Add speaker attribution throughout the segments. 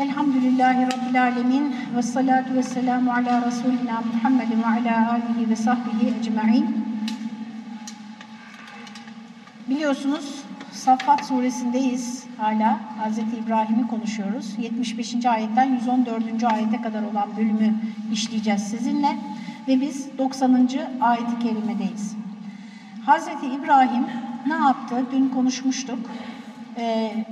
Speaker 1: Elhamdülillahi Rabbil Alemin ve salatu ve selamu ala Resulina Muhammedin ve ala alihi ve sahbihi ecma'in. Biliyorsunuz Saffat suresindeyiz hala. Hz. İbrahim'i konuşuyoruz. 75. ayetten 114. ayete kadar olan bölümü işleyeceğiz sizinle. Ve biz 90. ayet-i kerimedeyiz. Hz. İbrahim ne yaptı? Dün konuşmuştuk. Ee,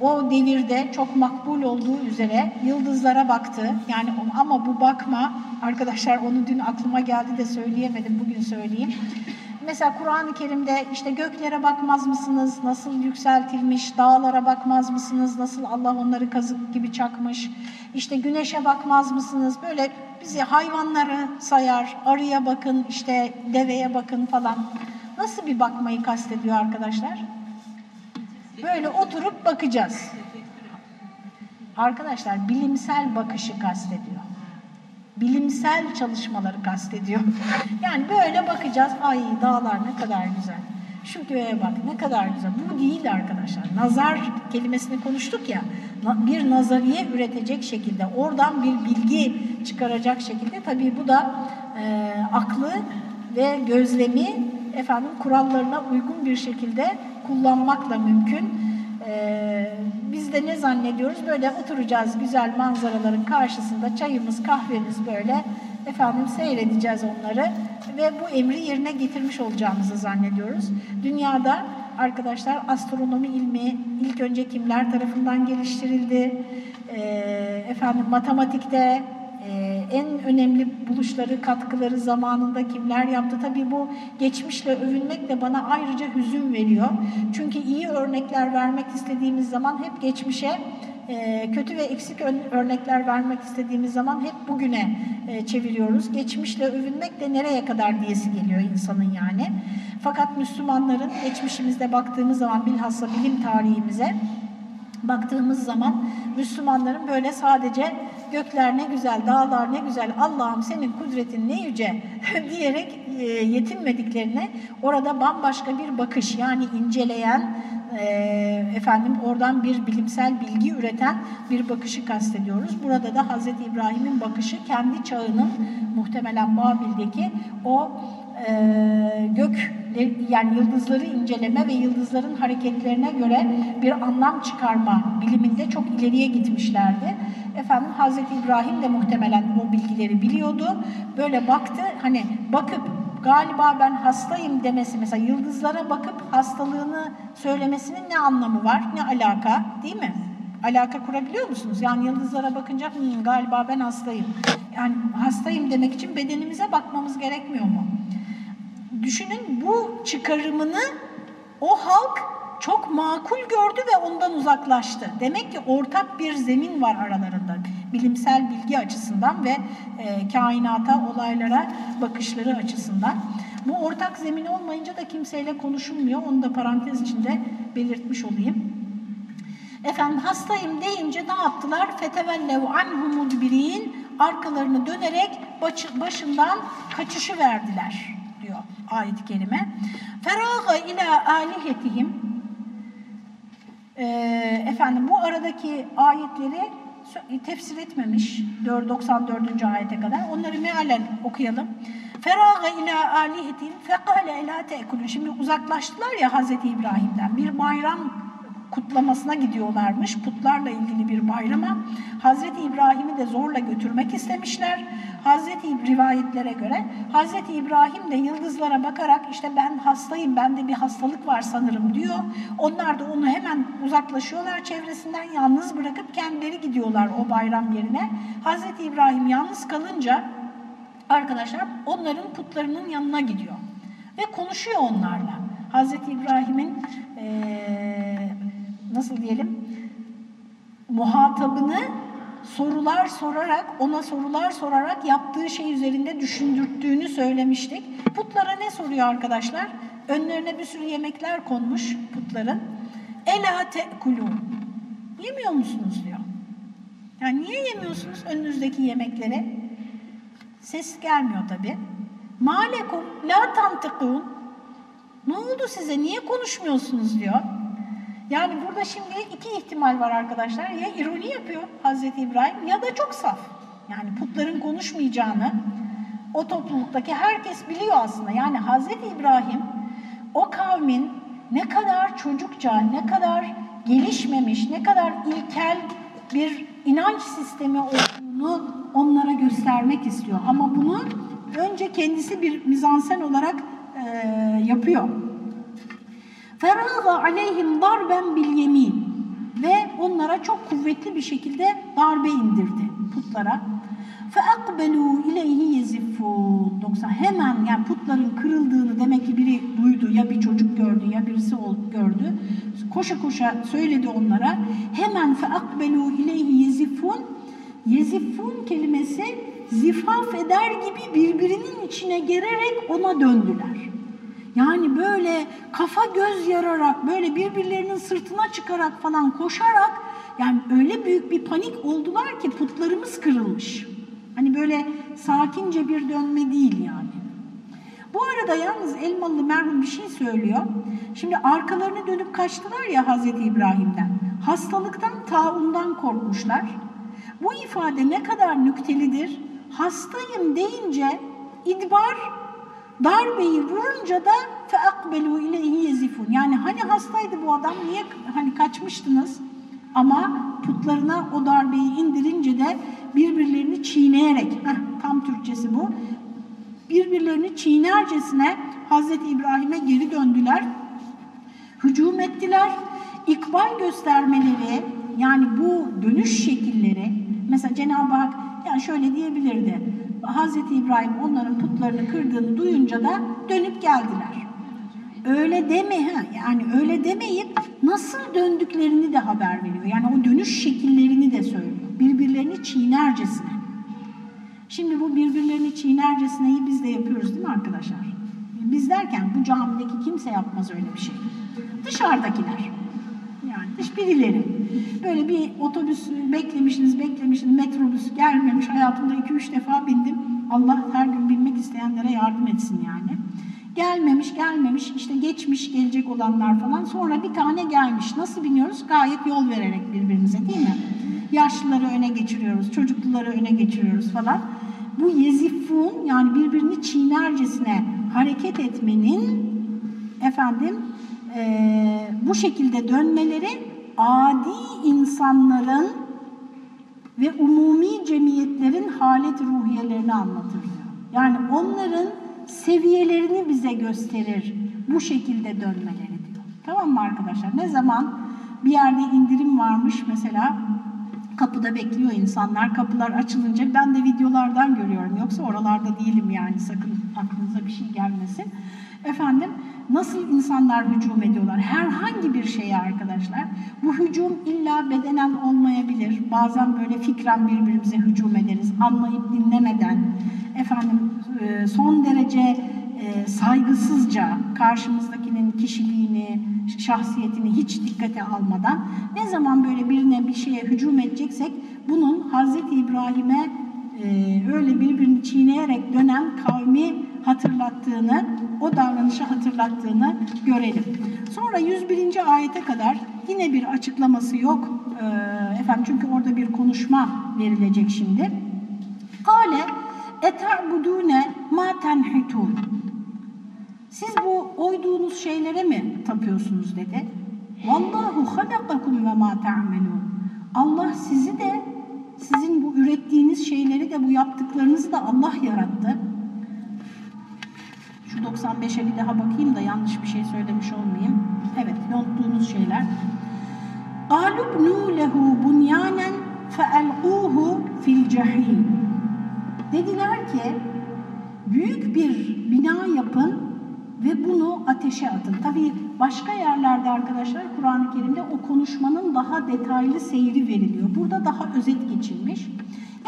Speaker 1: o devirde çok makbul olduğu üzere yıldızlara baktı. Yani ama bu bakma arkadaşlar onu dün aklıma geldi de söyleyemedim bugün söyleyeyim. Mesela Kur'an-ı Kerim'de işte göklere bakmaz mısınız? Nasıl yükseltilmiş? Dağlara bakmaz mısınız? Nasıl Allah onları kazık gibi çakmış? İşte güneşe bakmaz mısınız? Böyle bizi hayvanları sayar. Arıya bakın, işte deveye bakın falan. Nasıl bir bakmayı kastediyor arkadaşlar? Böyle oturup bakacağız. Arkadaşlar bilimsel bakışı kastediyor. Bilimsel çalışmaları kastediyor. Yani böyle bakacağız. Ay dağlar ne kadar güzel. Şu göğe bak ne kadar güzel. Bu değil arkadaşlar. Nazar kelimesini konuştuk ya. Bir nazariye üretecek şekilde, oradan bir bilgi çıkaracak şekilde. Tabii bu da e, aklı ve gözlemi efendim kurallarına uygun bir şekilde kullanmakla mümkün. Ee, biz de ne zannediyoruz? Böyle oturacağız güzel manzaraların karşısında çayımız, kahvemiz böyle efendim seyredeceğiz onları ve bu emri yerine getirmiş olacağımızı zannediyoruz. Dünyada arkadaşlar astronomi ilmi ilk önce kimler tarafından geliştirildi? Ee, efendim matematikte en önemli buluşları, katkıları zamanında kimler yaptı? Tabii bu geçmişle övünmek de bana ayrıca hüzün veriyor. Çünkü iyi örnekler vermek istediğimiz zaman hep geçmişe, e, kötü ve eksik örnekler vermek istediğimiz zaman hep bugüne e, çeviriyoruz. Geçmişle övünmek de nereye kadar diyesi geliyor insanın yani. Fakat Müslümanların geçmişimizde baktığımız zaman bilhassa bilim tarihimize baktığımız zaman Müslümanların böyle sadece gökler ne güzel, dağlar ne güzel, Allah'ım senin kudretin ne yüce diyerek e, yetinmediklerine orada bambaşka bir bakış yani inceleyen e, efendim oradan bir bilimsel bilgi üreten bir bakışı kastediyoruz. Burada da Hazreti İbrahim'in bakışı kendi çağının muhtemelen Babil'deki o gök yani yıldızları inceleme ve yıldızların hareketlerine göre bir anlam çıkarma biliminde çok ileriye gitmişlerdi. Efendim Hazreti İbrahim de muhtemelen o bilgileri biliyordu. Böyle baktı hani bakıp galiba ben hastayım demesi mesela yıldızlara bakıp hastalığını söylemesinin ne anlamı var? Ne alaka değil mi? Alaka kurabiliyor musunuz? Yani yıldızlara bakınca galiba ben hastayım. Yani hastayım demek için bedenimize bakmamız gerekmiyor mu? Düşünün bu çıkarımını o halk çok makul gördü ve ondan uzaklaştı. Demek ki ortak bir zemin var aralarında. Bilimsel bilgi açısından ve e, kainata, olaylara bakışları açısından. Bu ortak zemin olmayınca da kimseyle konuşulmuyor. Onu da parantez içinde belirtmiş olayım. Efendim hastayım deyince ne yaptılar? Fetevellev anhu mudbirin arkalarını dönerek başından kaçışı verdiler ayet-i kerime. Feraga ila alihetihim e, efendim bu aradaki ayetleri tefsir etmemiş 94. ayete kadar. Onları mealen okuyalım. Feraga ila alihetim fekale ela tekulun. Şimdi uzaklaştılar ya Hazreti İbrahim'den. Bir bayram kutlamasına gidiyorlarmış. Putlarla ilgili bir bayrama. Hazreti İbrahim'i de zorla götürmek istemişler. Hazreti rivayetlere göre Hazreti İbrahim de yıldızlara bakarak işte ben hastayım, bende bir hastalık var sanırım diyor. Onlar da onu hemen uzaklaşıyorlar çevresinden yalnız bırakıp kendileri gidiyorlar o bayram yerine. Hazreti İbrahim yalnız kalınca arkadaşlar onların putlarının yanına gidiyor ve konuşuyor onlarla. Hazreti İbrahim'in nasıl diyelim muhatabını sorular sorarak, ona sorular sorarak yaptığı şey üzerinde düşündürttüğünü söylemiştik. Putlara ne soruyor arkadaşlar? Önlerine bir sürü yemekler konmuş putların. Ela te'kulun. Yemiyor musunuz diyor. Yani niye yemiyorsunuz önünüzdeki yemekleri? Ses gelmiyor tabi. Malekum la tantıkun. Ne oldu size? Niye konuşmuyorsunuz diyor. Yani burada şimdi iki ihtimal var arkadaşlar. Ya ironi yapıyor Hazreti İbrahim ya da çok saf. Yani putların konuşmayacağını o topluluktaki herkes biliyor aslında. Yani Hazreti İbrahim o kavmin ne kadar çocukça, ne kadar gelişmemiş, ne kadar ilkel bir inanç sistemi olduğunu onlara göstermek istiyor. Ama bunu önce kendisi bir mizansen olarak e, yapıyor. Feraga aleyhim darben bil yemin ve onlara çok kuvvetli bir şekilde darbe indirdi putlara. فَاَقْبَلُوا اِلَيْهِ يَزِفُّونَ 90 hemen yani putların kırıldığını demek ki biri duydu ya bir çocuk gördü ya birisi gördü. Koşa koşa söyledi onlara. Hemen فَاَقْبَلُوا اِلَيْهِ يَزِفُّونَ Yezifun kelimesi zifaf eder gibi birbirinin içine girerek ona döndüler. Yani böyle kafa göz yararak, böyle birbirlerinin sırtına çıkarak falan koşarak yani öyle büyük bir panik oldular ki putlarımız kırılmış. Hani böyle sakince bir dönme değil yani. Bu arada yalnız Elmalı merhum bir şey söylüyor. Şimdi arkalarını dönüp kaçtılar ya Hazreti İbrahim'den. Hastalıktan, taundan korkmuşlar. Bu ifade ne kadar nüktelidir? Hastayım deyince idbar darbeyi vurunca da feakbelu ileyhi yezifun. Yani hani hastaydı bu adam niye hani kaçmıştınız? Ama putlarına o darbeyi indirince de birbirlerini çiğneyerek, heh, tam Türkçesi bu, birbirlerini çiğnercesine Hazreti İbrahim'e geri döndüler, hücum ettiler, ikbal göstermeleri, yani bu dönüş şekilleri, mesela Cenab-ı Hak yani şöyle diyebilirdi, Hazreti İbrahim onların putlarını kırdığını duyunca da dönüp geldiler. Öyle deme ha yani öyle demeyip nasıl döndüklerini de haber veriyor. Yani o dönüş şekillerini de söylüyor. Birbirlerini çiğnercesine. Şimdi bu birbirlerini çiğnercesineyi biz de yapıyoruz değil mi arkadaşlar? Biz derken bu camideki kimse yapmaz öyle bir şey. Dışarıdakiler. Yani dış birileri. Böyle bir otobüs beklemişsiniz, beklemişsiniz, metrobüs gelmemiş. Hayatımda iki üç defa bindim. Allah her gün binmek isteyenlere yardım etsin yani. Gelmemiş, gelmemiş, işte geçmiş, gelecek olanlar falan. Sonra bir tane gelmiş. Nasıl biniyoruz? Gayet yol vererek birbirimize değil mi? Yaşlıları öne geçiriyoruz, çocukluları öne geçiriyoruz falan. Bu yezifun yani birbirini çiğnercesine hareket etmenin efendim e, bu şekilde dönmeleri adi insanların ve umumi cemiyetlerin halet ruhiyelerini anlatır Yani onların seviyelerini bize gösterir bu şekilde dönmeleri diyor. Tamam mı arkadaşlar? Ne zaman bir yerde indirim varmış mesela kapıda bekliyor insanlar. Kapılar açılınca ben de videolardan görüyorum. Yoksa oralarda değilim yani sakın aklınıza bir şey gelmesin. Efendim nasıl insanlar hücum ediyorlar? Herhangi bir şeye arkadaşlar. Bu hücum illa bedenen olmayabilir. Bazen böyle fikren birbirimize hücum ederiz. Anlayıp dinlemeden. Efendim e, son derece e, saygısızca karşımızdakinin kişiliğini, şahsiyetini hiç dikkate almadan ne zaman böyle birine bir şeye hücum edeceksek bunun Hazreti İbrahim'e e, öyle birbirini çiğneyerek dönen kavmi hatırlattığını, o davranışı hatırlattığını görelim. Sonra 101. ayete kadar yine bir açıklaması yok. E, efendim çünkü orada bir konuşma verilecek şimdi. Kale ete'budune ma tenhitun. Siz bu oyduğunuz şeylere mi tapıyorsunuz dedi. Vallahu halakakum ve ma ta'melun. Allah sizi de sizin bu ürettiğiniz şeyleri de bu yaptıklarınızı da Allah yarattı. Şu 95'e bir daha bakayım da yanlış bir şey söylemiş olmayayım. Evet, yonttuğunuz şeyler. قَالُبْنُوا لَهُ بُنْيَانًا فَأَلْقُوهُ fil الْجَحِيمِ Dediler ki, büyük bir bina yapın ve bunu ateşe atın. Tabii başka yerlerde arkadaşlar Kur'an-ı Kerim'de o konuşmanın daha detaylı seyri veriliyor. Burada daha özet geçilmiş.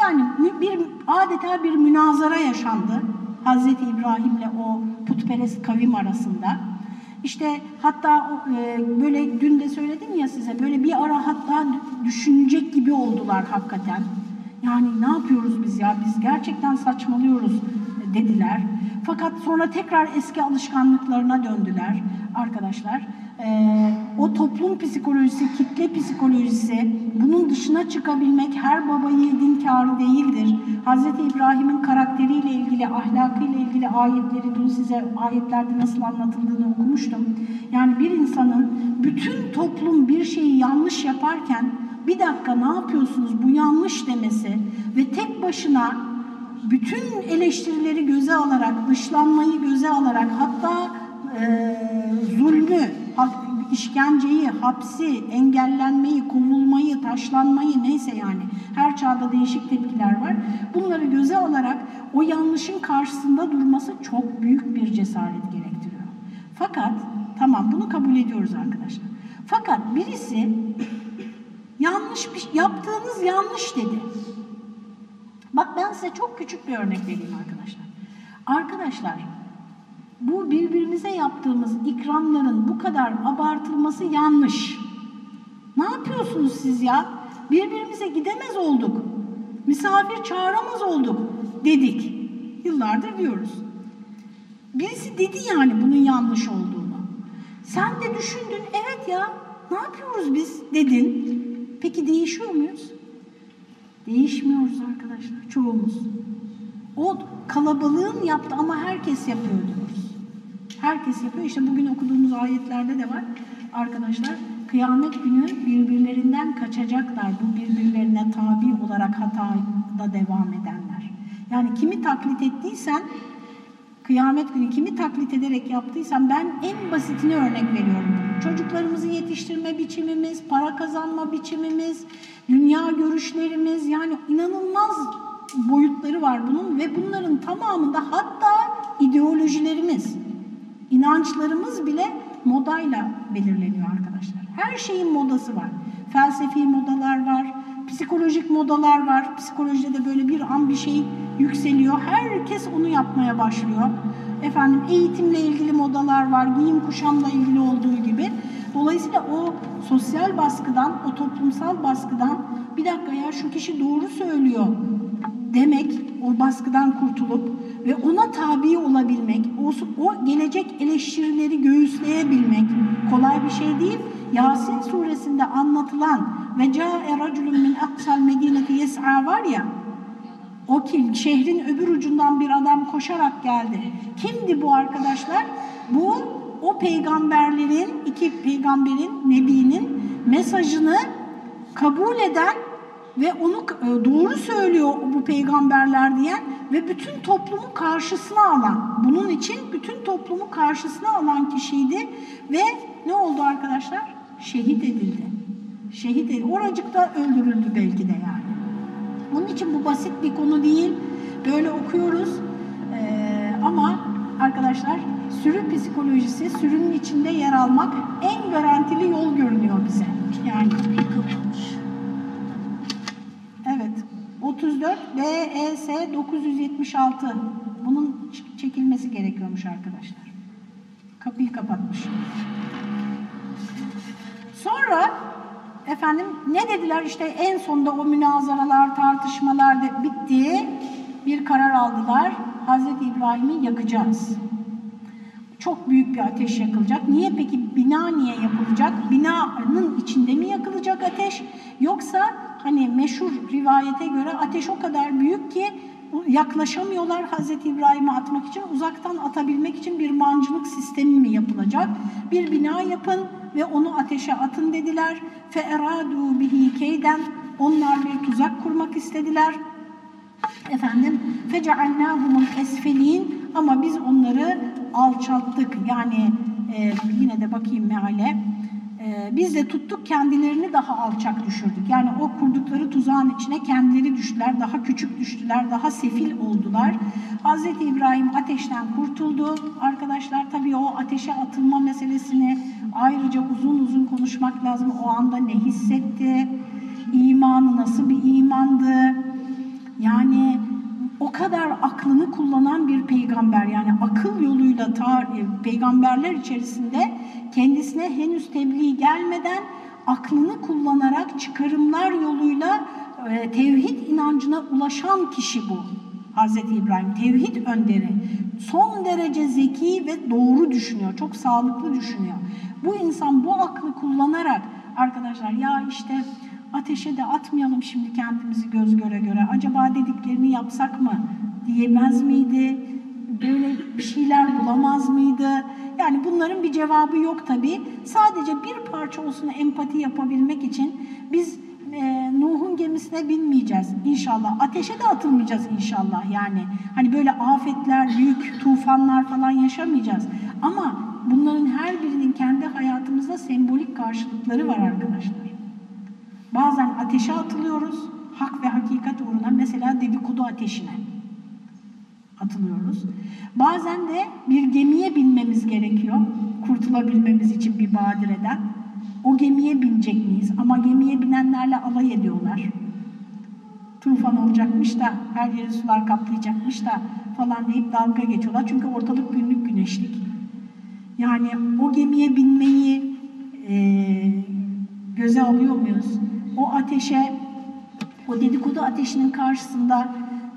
Speaker 1: Yani bir adeta bir münazara yaşandı Hazreti İbrahim'le o putperest kavim arasında. İşte hatta e, böyle dün de söyledim ya size böyle bir ara hatta düşünecek gibi oldular hakikaten. Yani ne yapıyoruz biz ya biz gerçekten saçmalıyoruz dediler. Fakat sonra tekrar eski alışkanlıklarına döndüler arkadaşlar. Ee, o toplum psikolojisi, kitle psikolojisi, bunun dışına çıkabilmek her baba yiğidin kârı değildir. Hz. İbrahim'in karakteriyle ilgili, ahlakıyla ilgili ayetleri dün size ayetlerde nasıl anlatıldığını okumuştum. Yani bir insanın bütün toplum bir şeyi yanlış yaparken bir dakika ne yapıyorsunuz bu yanlış demesi ve tek başına bütün eleştirileri göze alarak, dışlanmayı göze alarak hatta e, zulmü, işkenceyi, hapsi, engellenmeyi, kovulmayı, taşlanmayı neyse yani her çağda değişik tepkiler var. Bunları göze alarak o yanlışın karşısında durması çok büyük bir cesaret gerektiriyor. Fakat tamam bunu kabul ediyoruz arkadaşlar. Fakat birisi yanlış bir, yaptığınız yanlış dedi. Bak ben size çok küçük bir örnek vereyim arkadaşlar. Arkadaşlar bu birbirimize yaptığımız ikramların bu kadar abartılması yanlış. Ne yapıyorsunuz siz ya? Birbirimize gidemez olduk. Misafir çağıramaz olduk dedik. Yıllardır diyoruz. Birisi dedi yani bunun yanlış olduğunu. Sen de düşündün evet ya ne yapıyoruz biz dedin. Peki değişiyor muyuz? Değişmiyoruz arkadaşlar çoğumuz. O kalabalığın yaptı ama herkes yapıyor diyoruz. Herkes yapıyor. İşte bugün okuduğumuz ayetlerde de var arkadaşlar. Kıyamet günü birbirlerinden kaçacaklar. Bu birbirlerine tabi olarak hatada devam edenler. Yani kimi taklit ettiysen kıyamet günü kimi taklit ederek yaptıysan ben en basitini örnek veriyorum. Çocuklarımızı yetiştirme biçimimiz, para kazanma biçimimiz, dünya görüşlerimiz yani inanılmaz boyutları var bunun ve bunların tamamında hatta ideolojilerimiz, inançlarımız bile modayla belirleniyor arkadaşlar. Her şeyin modası var. Felsefi modalar var, psikolojik modalar var. Psikolojide de böyle bir an bir şey yükseliyor. Herkes onu yapmaya başlıyor. Efendim eğitimle ilgili modalar var, giyim kuşamla ilgili olduğu gibi. Dolayısıyla o sosyal baskıdan, o toplumsal baskıdan bir dakika ya şu kişi doğru söylüyor demek, o baskıdan kurtulup ve ona tabi olabilmek, o, o gelecek eleştirileri göğüsleyebilmek kolay bir şey değil. Yasin suresinde anlatılan ve ca'e raculun min aksal medineti yes'a var ya, o kim? Şehrin öbür ucundan bir adam koşarak geldi. Kimdi bu arkadaşlar? Bu o peygamberlerin, iki peygamberin, nebinin mesajını kabul eden ve onu e, doğru söylüyor bu peygamberler diyen ve bütün toplumu karşısına alan, bunun için bütün toplumu karşısına alan kişiydi ve ne oldu arkadaşlar? Şehit edildi. Şehit edildi. Oracıkta öldürüldü belki de yani. Onun için bu basit bir konu değil. Böyle okuyoruz ee, ama arkadaşlar sürü psikolojisi, sürünün içinde yer almak en garantili yol görünüyor bize. Yani BES 976. Bunun çekilmesi gerekiyormuş arkadaşlar. Kapıyı kapatmış. Sonra efendim ne dediler işte en sonunda o münazaralar, tartışmalar da bitti. Bir karar aldılar. Hazreti İbrahim'i yakacağız. Çok büyük bir ateş yakılacak. Niye peki bina niye yapılacak? Binanın içinde mi yakılacak ateş? Yoksa hani meşhur rivayete göre ateş o kadar büyük ki yaklaşamıyorlar Hazreti İbrahim'i atmak için. Uzaktan atabilmek için bir mancınık sistemi mi yapılacak? Bir bina yapın ve onu ateşe atın dediler. فَاَرَادُوا bihi keyden Onlar bir tuzak kurmak istediler. Efendim فَجَعَلْنَاهُمُ الْاَسْفَلِينَ Ama biz onları alçalttık. Yani e, yine de bakayım meale. E, biz de tuttuk kendilerini daha alçak düşürdük. Yani o kurdukları tuzağın içine kendileri düştüler. Daha küçük düştüler. Daha sefil oldular. Hazreti İbrahim ateşten kurtuldu. Arkadaşlar tabii o ateşe atılma meselesini ayrıca uzun uzun konuşmak lazım. O anda ne hissetti? İmanı nasıl bir imandı? Yani o kadar aklını kullanan bir peygamber yani akıl yoluyla tar peygamberler içerisinde kendisine henüz tebliğ gelmeden aklını kullanarak çıkarımlar yoluyla e, tevhid inancına ulaşan kişi bu. Hazreti İbrahim tevhid önderi. son derece zeki ve doğru düşünüyor, çok sağlıklı düşünüyor. Bu insan bu aklı kullanarak arkadaşlar ya işte ateşe de atmayalım şimdi kendimizi göz göre göre. Acaba dediklerini yapsak mı diyemez miydi? Böyle bir şeyler bulamaz mıydı? Yani bunların bir cevabı yok tabii. Sadece bir parça olsun empati yapabilmek için biz e, Nuh'un gemisine binmeyeceğiz inşallah. Ateşe de atılmayacağız inşallah yani. Hani böyle afetler, büyük tufanlar falan yaşamayacağız. Ama bunların her birinin kendi hayatımızda sembolik karşılıkları var arkadaşlar. Bazen ateşe atılıyoruz, hak ve hakikat uğruna mesela dedikodu ateşine atılıyoruz. Bazen de bir gemiye binmemiz gerekiyor kurtulabilmemiz için bir badireden. O gemiye binecek miyiz? Ama gemiye binenlerle alay ediyorlar. Tufan olacakmış da, her yeri sular kaplayacakmış da falan deyip dalga geçiyorlar. Çünkü ortalık günlük güneşlik. Yani o gemiye binmeyi e, göze alıyor muyuz? O ateşe, o dedikodu ateşinin karşısında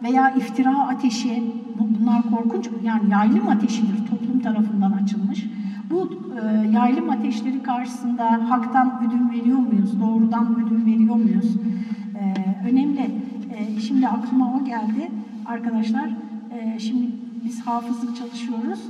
Speaker 1: veya iftira ateşi, bunlar korkunç, yani yaylım ateşidir toplum tarafından açılmış. Bu e, yaylım ateşleri karşısında haktan ödün veriyor muyuz? Doğrudan ödün veriyor muyuz? E, önemli. E, şimdi aklıma o geldi. Arkadaşlar, e, şimdi biz hafızlık çalışıyoruz.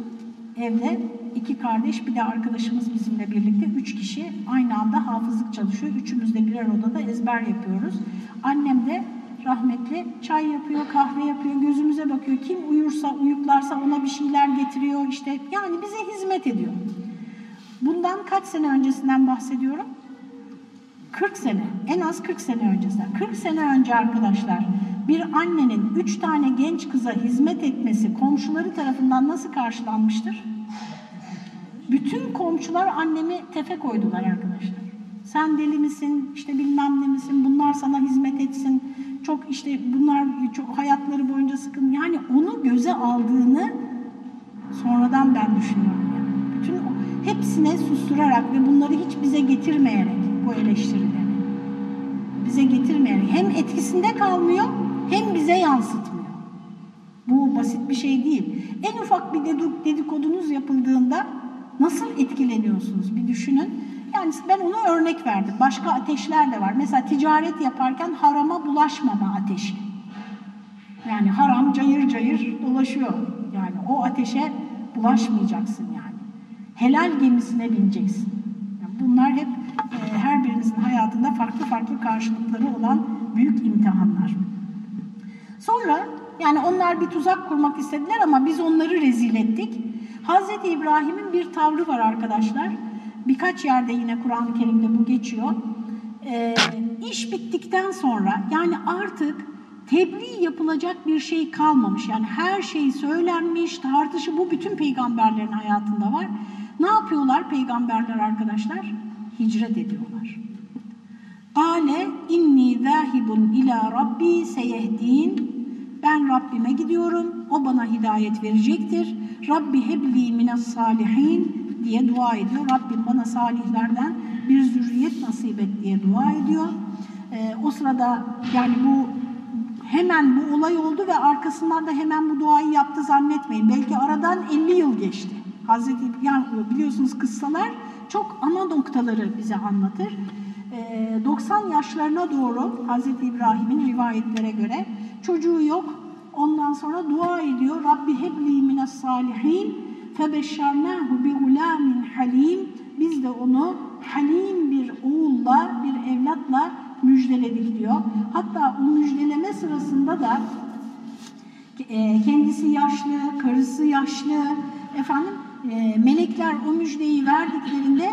Speaker 1: Evde iki kardeş bir de arkadaşımız bizimle birlikte üç kişi aynı anda hafızlık çalışıyor. Üçümüz de birer odada ezber yapıyoruz. Annem de rahmetli çay yapıyor, kahve yapıyor, gözümüze bakıyor. Kim uyursa, uyuklarsa ona bir şeyler getiriyor işte. Yani bize hizmet ediyor. Bundan kaç sene öncesinden bahsediyorum? 40 sene, en az 40 sene öncesinden. 40 sene önce arkadaşlar bir annenin 3 tane genç kıza hizmet etmesi komşuları tarafından nasıl karşılanmıştır? Bütün komşular annemi tefe koydular arkadaşlar. Sen deli misin, işte bilmem ne misin, bunlar sana hizmet etsin, çok işte bunlar çok hayatları boyunca sıkın. Yani onu göze aldığını sonradan ben düşünüyorum. Yani. Bütün hepsine susturarak ve bunları hiç bize getirmeyerek bu eleştirileri. Bize getirmeyerek hem etkisinde kalmıyor hem bize yansıtmıyor. Bu basit bir şey değil. En ufak bir dedikodunuz yapıldığında nasıl etkileniyorsunuz bir düşünün. Yani ben ona örnek verdim. Başka ateşler de var. Mesela ticaret yaparken harama bulaşmama ateşi. Yani haram cayır cayır dolaşıyor. Yani o ateşe bulaşmayacaksın yani. Helal gemisine bineceksin. Yani bunlar hep e, her birinizin hayatında farklı farklı karşılıkları olan büyük imtihanlar. Sonra yani onlar bir tuzak kurmak istediler ama biz onları rezil ettik. Hazreti İbrahim'in bir tavrı var arkadaşlar. Birkaç yerde yine Kur'an-ı Kerim'de bu geçiyor. E, iş bittikten sonra yani artık tebliğ yapılacak bir şey kalmamış. Yani her şey söylenmiş, tartışı bu bütün peygamberlerin hayatında var. Ne yapıyorlar peygamberler arkadaşlar? Hicret ediyorlar. Ale inni zahibun ila rabbi seyehdin. Ben Rabbime gidiyorum. O bana hidayet verecektir. Rabbi hebli minas salihin diye dua ediyor. Rabbim bana salihlerden bir zürriyet nasip et diye dua ediyor. Ee, o sırada yani bu hemen bu olay oldu ve arkasından da hemen bu duayı yaptı zannetmeyin. Belki aradan 50 yıl geçti. Hazreti yani biliyorsunuz kıssalar çok ana noktaları bize anlatır. Ee, 90 yaşlarına doğru Hazreti İbrahim'in rivayetlere göre çocuğu yok. Ondan sonra dua ediyor. Rabbi hebli minas salihin bi gulâmin halim. Biz de onu halim bir oğulla, bir evlatla müjdeledik diyor. Hatta o müjdeleme sırasında da e, kendisi yaşlı, karısı yaşlı, efendim e, melekler o müjdeyi verdiklerinde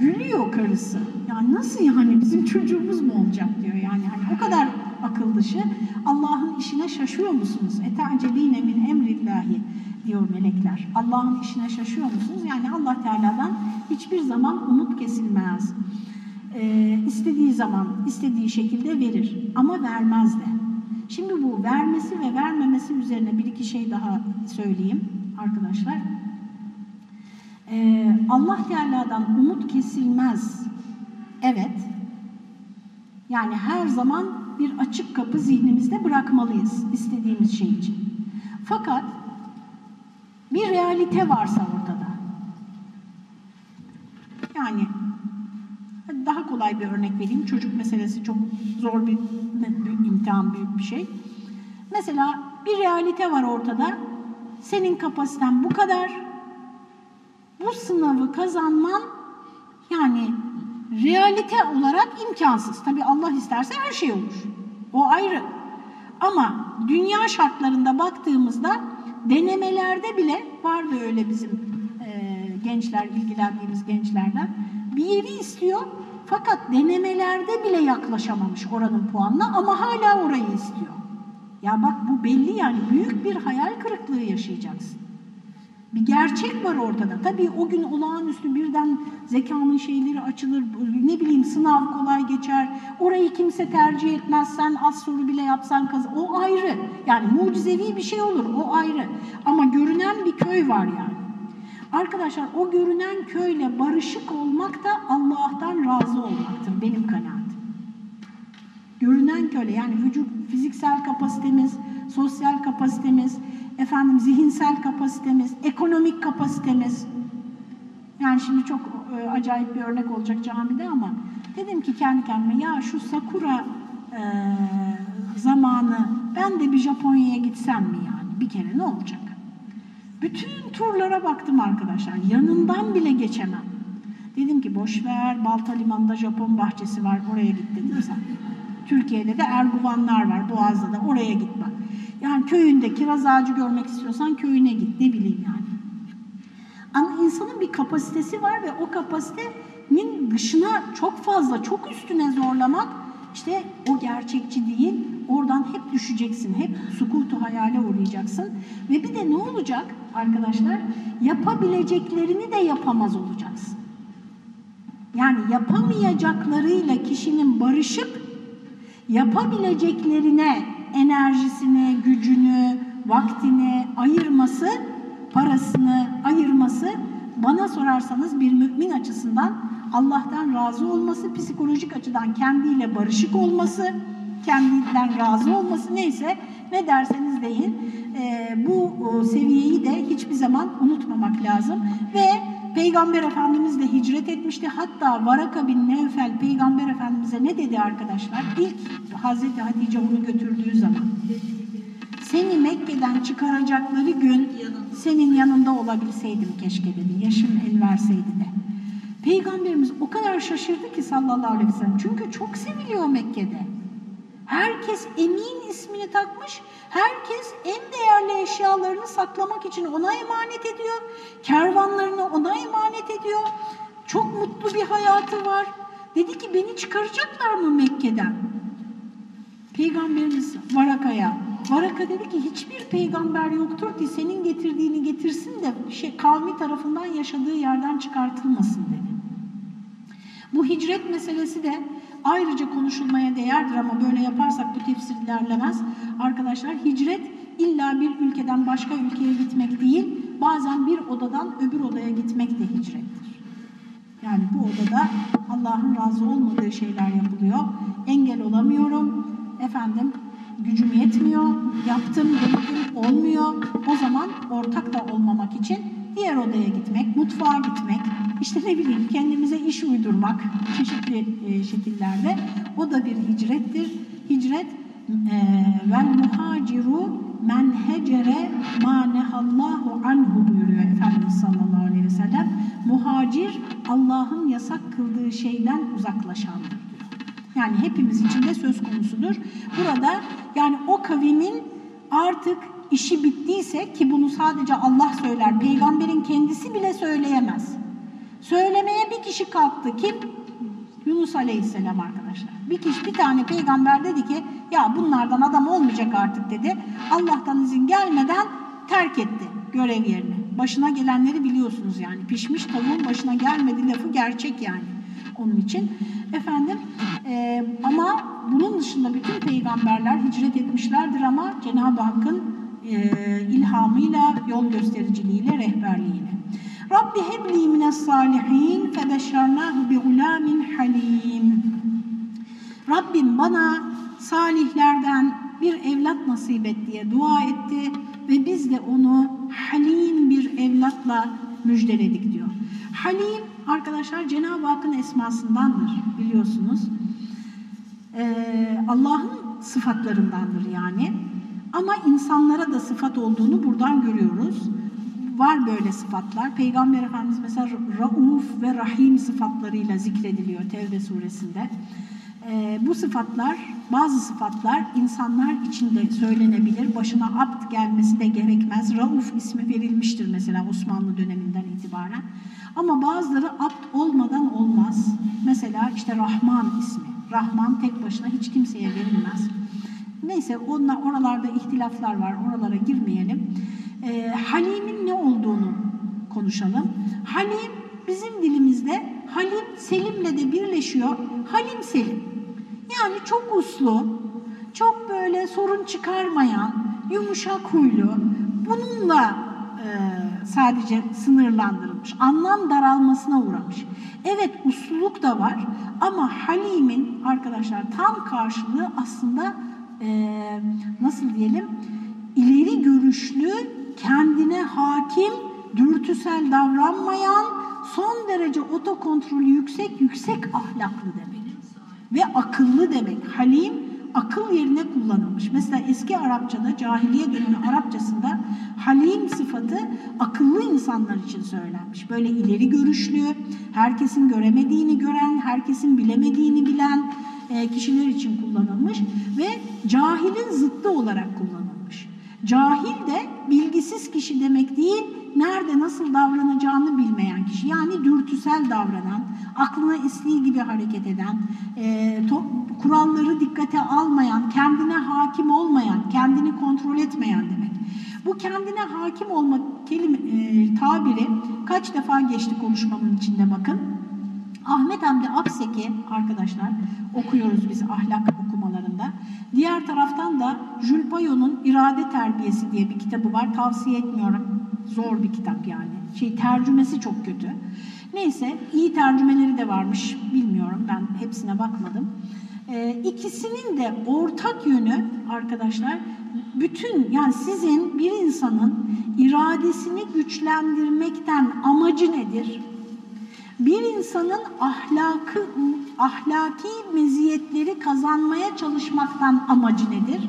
Speaker 1: gülüyor karısı. Yani nasıl yani bizim çocuğumuz mu olacak diyor yani hani o kadar akıl dışı. Allah'ın işine şaşıyor musunuz? Eteceline min emrillahi diyor melekler. Allah'ın işine şaşıyor musunuz? Yani Allah Teala'dan hiçbir zaman umut kesilmez. Ee, istediği zaman, istediği şekilde verir ama vermez de. Şimdi bu vermesi ve vermemesi üzerine bir iki şey daha söyleyeyim arkadaşlar. Ee, Allah Teala'dan umut kesilmez. Evet. Yani her zaman bir açık kapı zihnimizde bırakmalıyız istediğimiz şey için. Fakat bir realite varsa ortada. Yani daha kolay bir örnek vereyim. Çocuk meselesi çok zor bir, bir imtihan, büyük bir şey. Mesela bir realite var ortada. Senin kapasiten bu kadar. Bu sınavı kazanman yani realite olarak imkansız. Tabii Allah isterse her şey olur. O ayrı. Ama dünya şartlarında baktığımızda denemelerde bile vardı öyle bizim e, gençler, ilgilendiğimiz gençlerden. Bir yeri istiyor fakat denemelerde bile yaklaşamamış oranın puanına ama hala orayı istiyor. Ya bak bu belli yani büyük bir hayal kırıklığı yaşayacaksın. Bir gerçek var ortada. Tabii o gün olağanüstü birden zekanın şeyleri açılır, ne bileyim sınav kolay geçer, orayı kimse tercih etmez, sen az soru bile yapsan kazan. O ayrı. Yani mucizevi bir şey olur, o ayrı. Ama görünen bir köy var yani. Arkadaşlar o görünen köyle barışık olmak da Allah'tan razı olmaktır benim kanaatim. Görünen köle yani vücut fiziksel kapasitemiz, sosyal kapasitemiz, efendim zihinsel kapasitemiz, ekonomik kapasitemiz. Yani şimdi çok e, acayip bir örnek olacak camide ama dedim ki kendi kendime ya şu Sakura e, zamanı ben de bir Japonya'ya gitsem mi yani bir kere ne olacak? Bütün turlara baktım arkadaşlar. Yanından bile geçemem. Dedim ki boş ver Balta Limanı'nda Japon bahçesi var oraya git dedim sen. Türkiye'de de Erguvanlar var Boğaz'da da oraya git bak. Yani köyünde kiraz ağacı görmek istiyorsan köyüne git ne bileyim yani. Ama insanın bir kapasitesi var ve o kapasitenin dışına çok fazla, çok üstüne zorlamak işte o gerçekçi değil. Oradan hep düşeceksin, hep sukultu hayale uğrayacaksın. Ve bir de ne olacak arkadaşlar? Yapabileceklerini de yapamaz olacaksın. Yani yapamayacaklarıyla kişinin barışıp yapabileceklerine enerjisini, gücünü, vaktini ayırması, parasını ayırması bana sorarsanız bir mümin açısından Allah'tan razı olması, psikolojik açıdan kendiyle barışık olması, kendinden razı olması neyse ne derseniz deyin bu seviyeyi de hiçbir zaman unutmamak lazım ve Peygamber Efendimiz de hicret etmişti. Hatta Varaka bin Nevfel Peygamber Efendimiz'e ne dedi arkadaşlar? İlk Hazreti Hatice onu götürdüğü zaman. Seni Mekke'den çıkaracakları gün senin yanında olabilseydim keşke dedi. Yaşım el verseydi de. Peygamberimiz o kadar şaşırdı ki sallallahu aleyhi ve sellem. Çünkü çok seviliyor Mekke'de. Herkes Emin ismini takmış. Herkes en değerli eşyalarını saklamak için ona emanet ediyor. Kervanlarını ona emanet ediyor. Çok mutlu bir hayatı var. Dedi ki beni çıkaracaklar mı Mekke'den? Peygamberimiz Varaka'ya. Varaka dedi ki hiçbir peygamber yoktur ki senin getirdiğini getirsin de şey, kavmi tarafından yaşadığı yerden çıkartılmasın dedi. Bu hicret meselesi de ayrıca konuşulmaya değerdir ama böyle yaparsak bu tefsir ilerlemez. Arkadaşlar hicret illa bir ülkeden başka ülkeye gitmek değil, bazen bir odadan öbür odaya gitmek de hicrettir. Yani bu odada Allah'ın razı olmadığı şeyler yapılıyor. Engel olamıyorum. Efendim gücüm yetmiyor, yaptım, denedim, olmuyor. O zaman ortak da olmamak için diğer odaya gitmek, mutfağa gitmek, işte ne bileyim kendimize iş uydurmak çeşitli e, şekillerde o da bir hicrettir. Hicret vel muhaciru men hecere ma nehallahu anhu buyuruyor Efendimiz sallallahu aleyhi ve sellem. Muhacir Allah'ın yasak kıldığı şeyden uzaklaşandır diyor. Yani hepimiz için de söz konusudur. Burada yani o kavimin artık işi bittiyse ki bunu sadece Allah söyler, peygamberin kendisi bile söyleyemez. Söylemeye bir kişi kalktı. Kim? Yunus Aleyhisselam arkadaşlar. Bir kişi, bir tane peygamber dedi ki ya bunlardan adam olmayacak artık dedi. Allah'tan izin gelmeden terk etti görev yerini. Başına gelenleri biliyorsunuz yani. Pişmiş tavuğun başına gelmedi lafı gerçek yani. Onun için efendim e, ama bunun dışında bütün peygamberler hicret etmişlerdir ama Cenab-ı Hakk'ın ilhamıyla, yol göstericiliğiyle, rehberliğiyle. Rabbi hebli mines salihin febeşşarnahu bi gulamin halim. Rabbim bana salihlerden bir evlat nasip et diye dua etti ve biz de onu halim bir evlatla müjdeledik diyor. Halim arkadaşlar Cenab-ı Hakk'ın esmasındandır biliyorsunuz. Ee, Allah'ın sıfatlarındandır yani. Ama insanlara da sıfat olduğunu buradan görüyoruz. Var böyle sıfatlar. Peygamber Efendimiz mesela Rauf ve Rahim sıfatlarıyla zikrediliyor Tevbe suresinde. Ee, bu sıfatlar, bazı sıfatlar insanlar içinde söylenebilir. Başına abd gelmesi de gerekmez. Rauf ismi verilmiştir mesela Osmanlı döneminden itibaren. Ama bazıları abd olmadan olmaz. Mesela işte Rahman ismi. Rahman tek başına hiç kimseye verilmez. Neyse onlar, oralarda ihtilaflar var. Oralara girmeyelim. Ee, Halim'in ne olduğunu konuşalım. Halim bizim dilimizde Halim Selim'le de birleşiyor. Halim Selim. Yani çok uslu, çok böyle sorun çıkarmayan, yumuşak huylu. Bununla e, sadece sınırlandırılmış. Anlam daralmasına uğramış. Evet usluluk da var ama Halim'in arkadaşlar tam karşılığı aslında e, nasıl diyelim ileri görüşlü, kendine hakim, dürtüsel davranmayan, son derece otokontrolü yüksek, yüksek ahlaklı demek. Ve akıllı demek. Halim akıl yerine kullanılmış. Mesela eski Arapçada, cahiliye dönemi Arapçasında halim sıfatı akıllı insanlar için söylenmiş. Böyle ileri görüşlü, herkesin göremediğini gören, herkesin bilemediğini bilen e, kişiler için kullanılmış ve cahilin zıttı olarak kullanılmış. Cahil de bilgisiz kişi demek değil, nerede nasıl davranacağını bilmeyen kişi. Yani dürtüsel davranan, aklına istediği gibi hareket eden, e, to, kuralları dikkate almayan, kendine hakim olmayan, kendini kontrol etmeyen demek. Bu kendine hakim olma kelime, e, tabiri kaç defa geçti konuşmamın içinde bakın. Ahmet Hamdi Akseki arkadaşlar okuyoruz biz ahlak okumalarında. Diğer taraftan da Jules Payot'un İrade Terbiyesi diye bir kitabı var. Tavsiye etmiyorum. Zor bir kitap yani. Şey tercümesi çok kötü. Neyse iyi tercümeleri de varmış. Bilmiyorum ben hepsine bakmadım. Ee, ikisinin de ortak yönü arkadaşlar bütün yani sizin bir insanın iradesini güçlendirmekten amacı nedir? Bir insanın ahlakı, ahlaki meziyetleri kazanmaya çalışmaktan amacı nedir?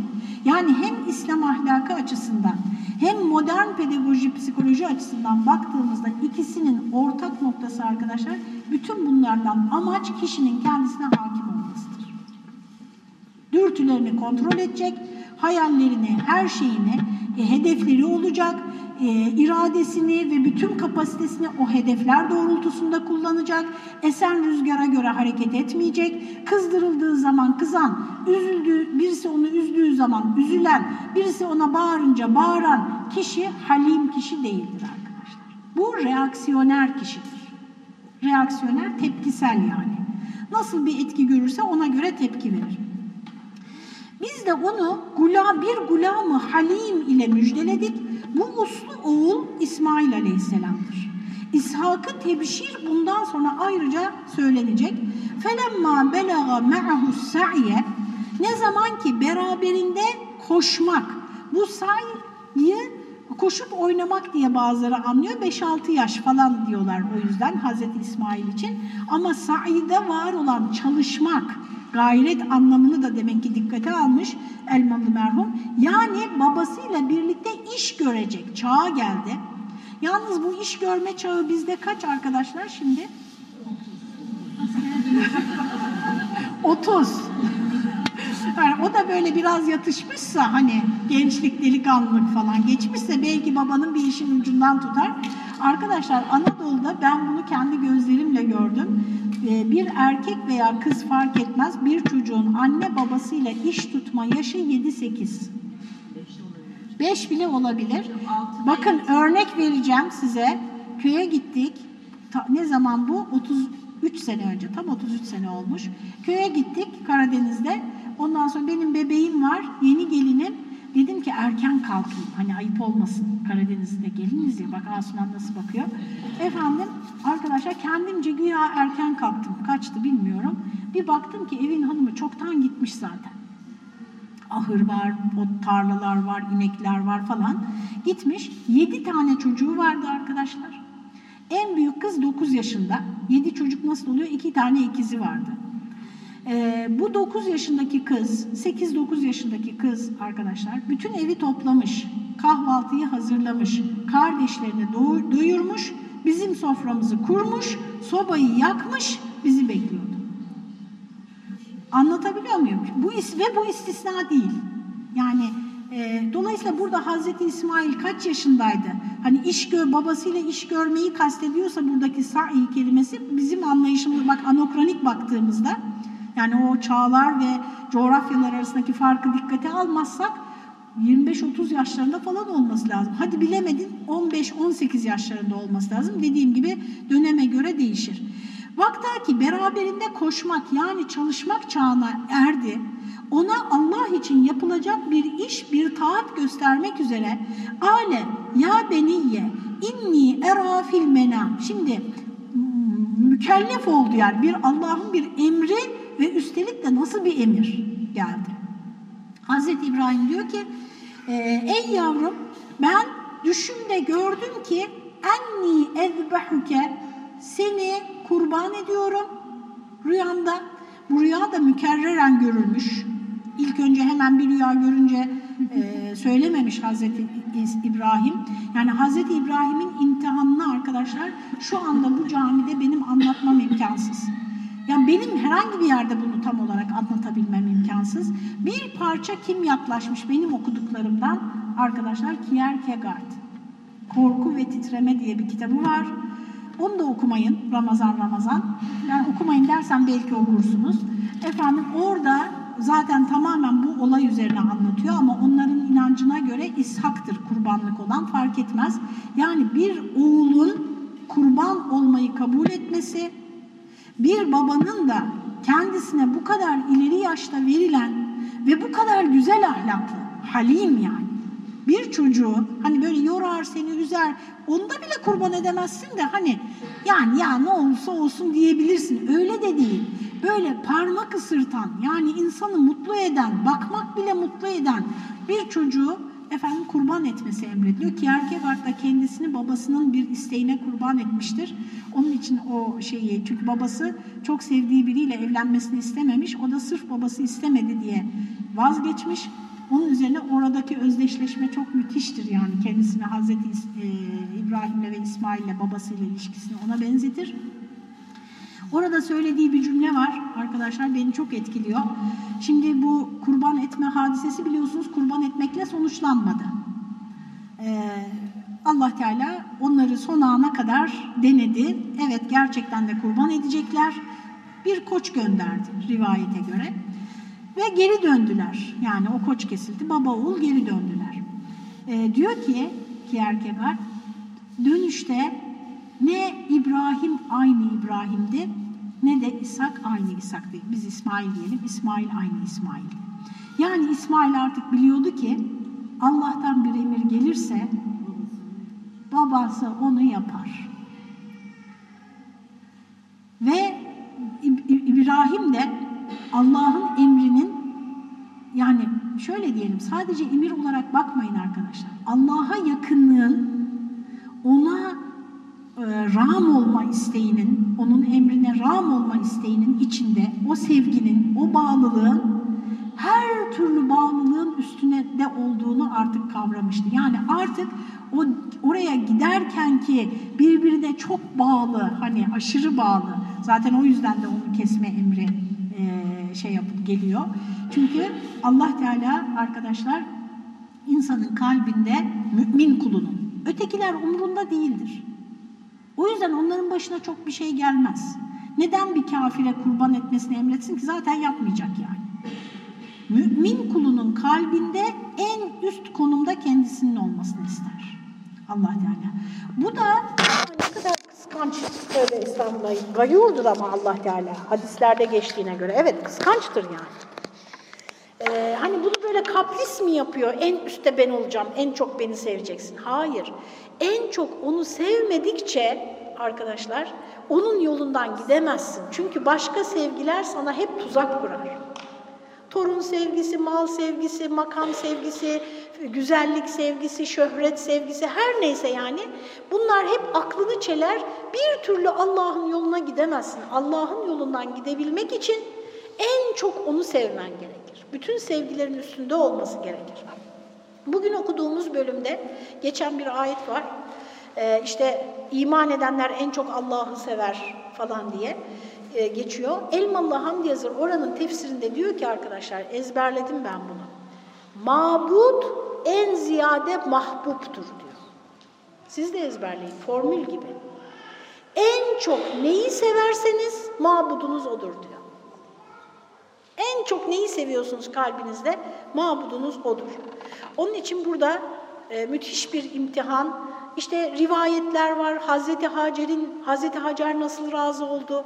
Speaker 1: Yani hem İslam ahlakı açısından hem modern pedagoji, psikoloji açısından baktığımızda ikisinin ortak noktası arkadaşlar bütün bunlardan amaç kişinin kendisine hakim olmasıdır. Dürtülerini kontrol edecek, hayallerini, her şeyini, e, hedefleri olacak, e, iradesini ve bütün kapasitesini o hedefler doğrultusunda kullanacak. Esen rüzgara göre hareket etmeyecek. Kızdırıldığı zaman kızan, üzüldüğü, birisi onu üzdüğü zaman üzülen, birisi ona bağırınca bağıran kişi halim kişi değildir arkadaşlar. Bu reaksiyoner kişidir. Reaksiyoner, tepkisel yani. Nasıl bir etki görürse ona göre tepki verir. Biz de onu gula, bir gulamı halim ile müjdeledik. Bu uslu oğul İsmail Aleyhisselam'dır. İshak'ı tebşir bundan sonra ayrıca söylenecek. Felemma belaga ma'ahu sa'iye ne zaman ki beraberinde koşmak. Bu sa'i koşup oynamak diye bazıları anlıyor. 5-6 yaş falan diyorlar o yüzden Hazreti İsmail için. Ama sa'ide var olan çalışmak, gayret anlamını da demek ki dikkate almış Elmalı merhum. Yani babasıyla birlikte iş görecek çağa geldi. Yalnız bu iş görme çağı bizde kaç arkadaşlar şimdi? 30. Yani o da böyle biraz yatışmışsa hani gençlik, delikanlılık falan geçmişse belki babanın bir işin ucundan tutar. Arkadaşlar Anadolu'da ben bunu kendi gözlerimle gördüm. Ee, bir erkek veya kız fark etmez bir çocuğun anne babasıyla iş tutma yaşı 7-8. 5 bile olabilir. Bakın örnek vereceğim size. Köye gittik. Ta, ne zaman bu? 33 sene önce. Tam 33 sene olmuş. Köye gittik Karadeniz'de. Ondan sonra benim bebeğim var. Yeni gelinim. Dedim ki erken kalkayım. Hani ayıp olmasın. Karadeniz'de geliniz ya. Bak Asuman nasıl bakıyor. Efendim arkadaşlar kendimce güya erken kalktım. Kaçtı bilmiyorum. Bir baktım ki evin hanımı çoktan gitmiş zaten. ahır var, o tarlalar var, inekler var falan. Gitmiş. Yedi tane çocuğu vardı arkadaşlar. En büyük kız 9 yaşında. Yedi çocuk nasıl oluyor? İki tane ikizi vardı. Ee, bu 9 yaşındaki kız, 8-9 yaşındaki kız arkadaşlar bütün evi toplamış, kahvaltıyı hazırlamış, kardeşlerini doyurmuş, bizim soframızı kurmuş, sobayı yakmış, bizi bekliyordu. Anlatabiliyor muyum? Bu ve bu istisna değil. Yani e, dolayısıyla burada Hazreti İsmail kaç yaşındaydı? Hani iş gör, babasıyla iş görmeyi kastediyorsa buradaki sa'i kelimesi bizim anlayışımız bak anokronik baktığımızda yani o çağlar ve coğrafyalar arasındaki farkı dikkate almazsak 25-30 yaşlarında falan olması lazım. Hadi bilemedin 15-18 yaşlarında olması lazım. Dediğim gibi döneme göre değişir. Vakta ki beraberinde koşmak yani çalışmak çağına erdi. Ona Allah için yapılacak bir iş, bir taat göstermek üzere ale ya beniye inni era fil menam. Şimdi mükellef oldu yani bir Allah'ın bir emri ve üstelik de nasıl bir emir geldi. Hazreti İbrahim diyor ki e, ey yavrum ben düşümde gördüm ki enni ezbehuke seni kurban ediyorum rüyamda. Bu rüya da mükerreren görülmüş. İlk önce hemen bir rüya görünce e, söylememiş Hazreti İbrahim. Yani Hazreti İbrahim'in imtihanını arkadaşlar şu anda bu camide benim anlatmam imkansız. Yani benim herhangi bir yerde bunu tam olarak anlatabilmem imkansız. Bir parça kim yaklaşmış benim okuduklarımdan arkadaşlar Kierkegaard. Korku ve Titreme diye bir kitabı var. Onu da okumayın Ramazan Ramazan. Yani okumayın dersen belki okursunuz. Efendim orada zaten tamamen bu olay üzerine anlatıyor ama onların inancına göre İshak'tır kurbanlık olan fark etmez. Yani bir oğulun kurban olmayı kabul etmesi, bir babanın da kendisine bu kadar ileri yaşta verilen ve bu kadar güzel ahlaklı, halim yani. Bir çocuğu hani böyle yorar seni üzer, onda bile kurban edemezsin de hani yani ya ne olursa olsun diyebilirsin. Öyle de değil. Böyle parmak ısırtan yani insanı mutlu eden, bakmak bile mutlu eden bir çocuğu efendim kurban etmesi emrediliyor. ki Kierkegaard da kendisini babasının bir isteğine kurban etmiştir. Onun için o şeyi çünkü babası çok sevdiği biriyle evlenmesini istememiş. O da sırf babası istemedi diye vazgeçmiş. Onun üzerine oradaki özdeşleşme çok müthiştir yani kendisini Hazreti e, İbrahim'le ve İsmail'le babasıyla ilişkisini ona benzetir. Orada söylediği bir cümle var arkadaşlar beni çok etkiliyor. Şimdi bu kurban etme hadisesi biliyorsunuz kurban etmekle sonuçlanmadı. Ee, Allah Teala onları son ana kadar denedi. Evet gerçekten de kurban edecekler. Bir koç gönderdi rivayete göre. Ve geri döndüler. Yani o koç kesildi. Baba oğul geri döndüler. Ee, diyor ki Kierkegaard dönüşte ne İbrahim aynı İbrahim'di ne de İshak aynı İshak değil. Biz İsmail diyelim. İsmail aynı İsmail. Yani İsmail artık biliyordu ki Allah'tan bir emir gelirse babası onu yapar. Ve İbrahim de Allah'ın emrinin yani şöyle diyelim sadece emir olarak bakmayın arkadaşlar. Allah'a yakınlığın ram olma isteğinin, onun emrine ram olma isteğinin içinde o sevginin, o bağlılığın her türlü bağlılığın üstüne de olduğunu artık kavramıştı. Yani artık o oraya giderken ki birbirine çok bağlı, hani aşırı bağlı. Zaten o yüzden de onu kesme emri e, şey yapıp geliyor. Çünkü Allah Teala arkadaşlar insanın kalbinde mümin kulunun. Ötekiler umurunda değildir. O yüzden onların başına çok bir şey gelmez. Neden bir kafire kurban etmesini emretsin ki? Zaten yapmayacak yani. Mümin kulunun kalbinde en üst konumda kendisinin olmasını ister. Allah Teala. Bu da ne kadar kıskanç tövbe estağfurullah. Gayurdur ama Allah Teala. Hadislerde geçtiğine göre. Evet kıskançtır yani. Ee, hani bunu böyle kapris mi yapıyor? En üstte ben olacağım, en çok beni seveceksin. Hayır. En çok onu sevmedikçe arkadaşlar onun yolundan gidemezsin. Çünkü başka sevgiler sana hep tuzak kurar. Torun sevgisi, mal sevgisi, makam sevgisi, güzellik sevgisi, şöhret sevgisi her neyse yani bunlar hep aklını çeler. Bir türlü Allah'ın yoluna gidemezsin. Allah'ın yolundan gidebilmek için en çok onu sevmen gerekir. Bütün sevgilerin üstünde olması gerekir. Bugün okuduğumuz bölümde geçen bir ayet var. Ee, işte iman edenler en çok Allah'ı sever falan diye e, geçiyor. Elmalı Hamdi Yazır oranın tefsirinde diyor ki arkadaşlar ezberledim ben bunu. Mabud en ziyade mahbuptur diyor. Siz de ezberleyin formül gibi. En çok neyi severseniz mabudunuz odur diyor. En çok neyi seviyorsunuz kalbinizde? Mabudunuz odur. Onun için burada e, müthiş bir imtihan. İşte rivayetler var. Hazreti Hacer'in Hazreti Hacer nasıl razı oldu?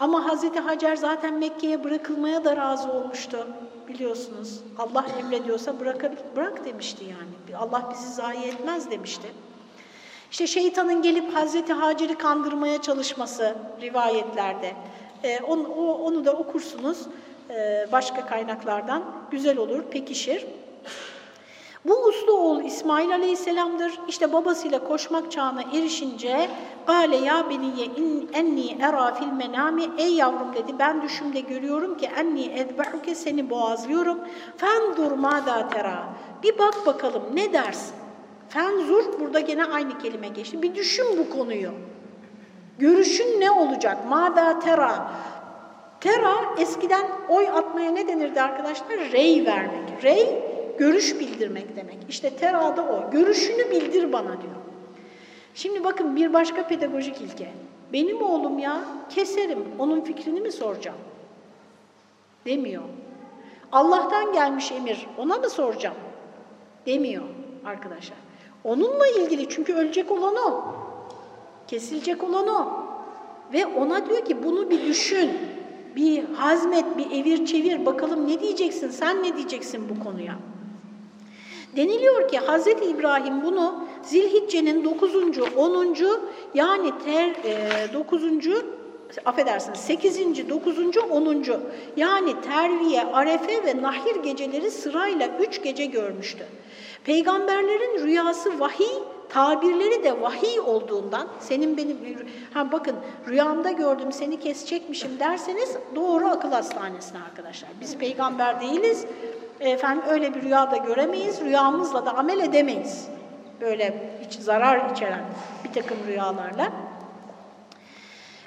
Speaker 1: Ama Hazreti Hacer zaten Mekke'ye bırakılmaya da razı olmuştu biliyorsunuz. Allah emrediyorsa bırak, bırak demişti yani. Allah bizi zayi etmez demişti. İşte şeytanın gelip Hazreti Hacer'i kandırmaya çalışması rivayetlerde. Ee, onu, onu da okursunuz ee, başka kaynaklardan. Güzel olur, pekişir. Bu uslu oğul İsmail Aleyhisselam'dır. İşte babasıyla koşmak çağına erişince Gale ya beniye enni era fil menami ey yavrum dedi ben düşümde görüyorum ki enni edbehuke seni boğazlıyorum. Fendur mada tera. Bir bak bakalım ne dersin? Fenzur burada gene aynı kelime geçti. Bir düşün bu konuyu. Görüşün ne olacak? Mada tera. Tera eskiden oy atmaya ne denirdi arkadaşlar? Rey vermek. Rey görüş bildirmek demek. İşte terada o. Görüşünü bildir bana diyor. Şimdi bakın bir başka pedagojik ilke. Benim oğlum ya keserim, onun fikrini mi soracağım? Demiyor. Allah'tan gelmiş emir, ona mı soracağım? Demiyor arkadaşlar. Onunla ilgili çünkü ölecek olan o. Kesilecek olan o. Ve ona diyor ki bunu bir düşün, bir hazmet, bir evir çevir bakalım ne diyeceksin, sen ne diyeceksin bu konuya? Deniliyor ki Hz. İbrahim bunu Zilhicce'nin 9. 10. yani ter, e, 9. affedersiniz 8. 9. 10. yani Terviye, Arefe ve Nahir geceleri sırayla 3 gece görmüştü. Peygamberlerin rüyası vahiy, tabirleri de vahiy olduğundan senin benim ha bakın rüyamda gördüm seni kesecekmişim derseniz doğru akıl hastanesine arkadaşlar. Biz peygamber değiliz. Efendim öyle bir rüya da göremeyiz. Rüyamızla da amel edemeyiz. Böyle hiç zarar içeren bir takım rüyalarla.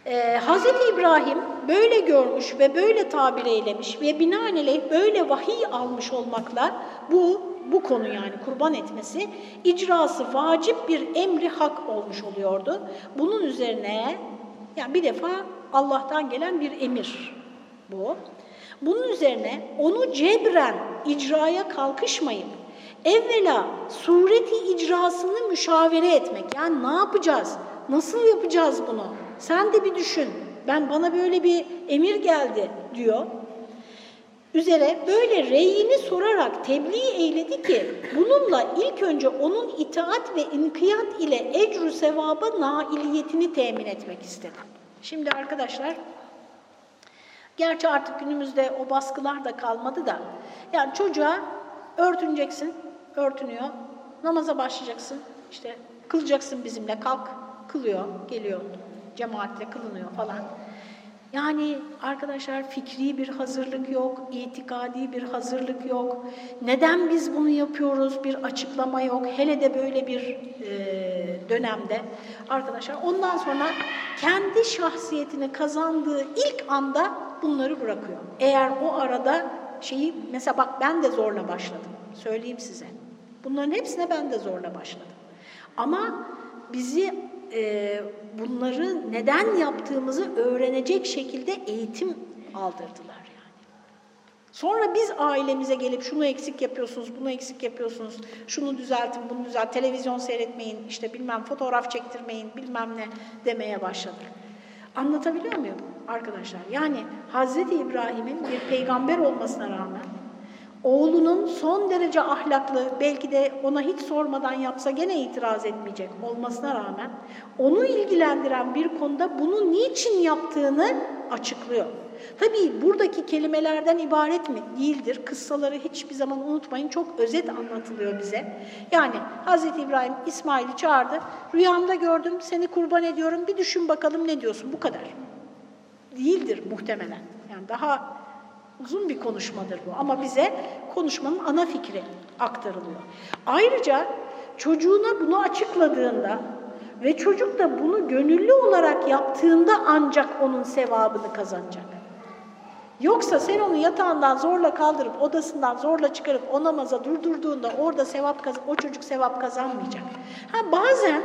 Speaker 1: Ee, Hz. İbrahim böyle görmüş ve böyle tabir eylemiş ve binaenaleyh böyle vahiy almış olmakla bu bu konu yani kurban etmesi icrası vacip bir emri hak olmuş oluyordu. Bunun üzerine yani bir defa Allah'tan gelen bir emir bu. Bunun üzerine onu cebren icraya kalkışmayıp evvela sureti icrasını müşavere etmek. Yani ne yapacağız? Nasıl yapacağız bunu? Sen de bir düşün. Ben bana böyle bir emir geldi diyor. Üzere böyle reyini sorarak tebliğ eyledi ki bununla ilk önce onun itaat ve inkiyat ile ecru sevaba nailiyetini temin etmek istedi. Şimdi arkadaşlar Gerçi artık günümüzde o baskılar da kalmadı da. Yani çocuğa örtüneceksin, örtünüyor. Namaza başlayacaksın, işte kılacaksın bizimle, kalk, kılıyor, geliyor, cemaatle kılınıyor falan. Yani arkadaşlar fikri bir hazırlık yok, itikadi bir hazırlık yok. Neden biz bunu yapıyoruz bir açıklama yok. Hele de böyle bir e, dönemde arkadaşlar. Ondan sonra kendi şahsiyetini kazandığı ilk anda bunları bırakıyor. Eğer o arada şeyi, mesela bak ben de zorla başladım, söyleyeyim size. Bunların hepsine ben de zorla başladım. Ama bizi e, bunları neden yaptığımızı öğrenecek şekilde eğitim aldırdılar yani. Sonra biz ailemize gelip şunu eksik yapıyorsunuz, bunu eksik yapıyorsunuz, şunu düzeltin, bunu düzelt, televizyon seyretmeyin, işte bilmem fotoğraf çektirmeyin, bilmem ne demeye başladık. Anlatabiliyor muyum arkadaşlar? Yani Hz. İbrahim'in bir peygamber olmasına rağmen oğlunun son derece ahlaklı, belki de ona hiç sormadan yapsa gene itiraz etmeyecek olmasına rağmen onu ilgilendiren bir konuda bunu niçin yaptığını açıklıyor. Tabii buradaki kelimelerden ibaret mi? Değildir. Kıssaları hiçbir zaman unutmayın. Çok özet anlatılıyor bize. Yani Hz. İbrahim İsmail'i çağırdı. Rüyamda gördüm, seni kurban ediyorum. Bir düşün bakalım ne diyorsun? Bu kadar. Değildir muhtemelen. Yani daha uzun bir konuşmadır bu. Ama bize konuşmanın ana fikri aktarılıyor. Ayrıca çocuğuna bunu açıkladığında ve çocuk da bunu gönüllü olarak yaptığında ancak onun sevabını kazanacak. Yoksa sen onu yatağından zorla kaldırıp, odasından zorla çıkarıp o namaza durdurduğunda orada sevap o çocuk sevap kazanmayacak. Ha bazen,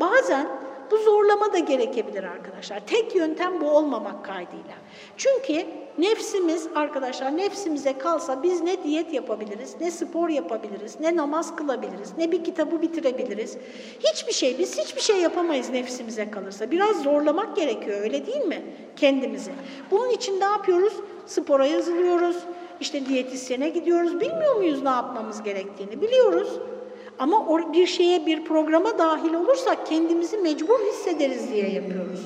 Speaker 1: bazen bu zorlama da gerekebilir arkadaşlar. Tek yöntem bu olmamak kaydıyla. Çünkü nefsimiz arkadaşlar nefsimize kalsa biz ne diyet yapabiliriz, ne spor yapabiliriz, ne namaz kılabiliriz, ne bir kitabı bitirebiliriz. Hiçbir şey, biz hiçbir şey yapamayız nefsimize kalırsa. Biraz zorlamak gerekiyor öyle değil mi kendimizi? Bunun için ne yapıyoruz? Spora yazılıyoruz, işte diyetisyene gidiyoruz. Bilmiyor muyuz ne yapmamız gerektiğini? Biliyoruz. Ama bir şeye, bir programa dahil olursak kendimizi mecbur hissederiz diye yapıyoruz.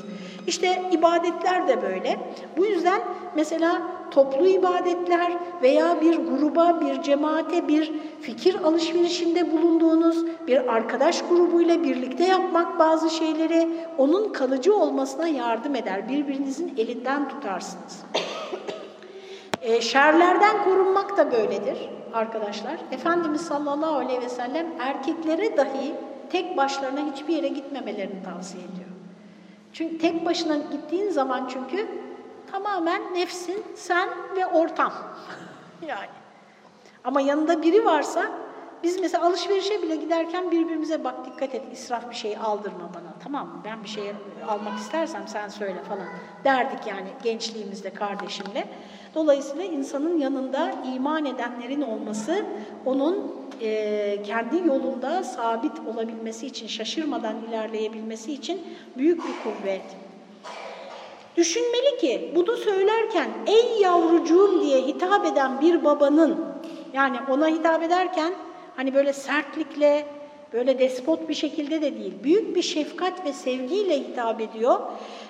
Speaker 1: İşte ibadetler de böyle. Bu yüzden mesela toplu ibadetler veya bir gruba, bir cemaate, bir fikir alışverişinde bulunduğunuz bir arkadaş grubuyla birlikte yapmak bazı şeyleri onun kalıcı olmasına yardım eder. Birbirinizin elinden tutarsınız. E, şerlerden korunmak da böyledir arkadaşlar. Efendimiz sallallahu aleyhi ve sellem erkeklere dahi tek başlarına hiçbir yere gitmemelerini tavsiye ediyor. Çünkü tek başına gittiğin zaman çünkü tamamen nefsin, sen ve ortam. yani. Ama yanında biri varsa biz mesela alışverişe bile giderken birbirimize bak dikkat et israf bir şey aldırma bana tamam mı? Ben bir şey almak istersem sen söyle falan derdik yani gençliğimizde kardeşimle. Dolayısıyla insanın yanında iman edenlerin olması onun e, kendi yolunda sabit olabilmesi için, şaşırmadan ilerleyebilmesi için büyük bir kuvvet. Düşünmeli ki bunu söylerken ey yavrucuğum diye hitap eden bir babanın yani ona hitap ederken hani böyle sertlikle böyle despot bir şekilde de değil büyük bir şefkat ve sevgiyle hitap ediyor.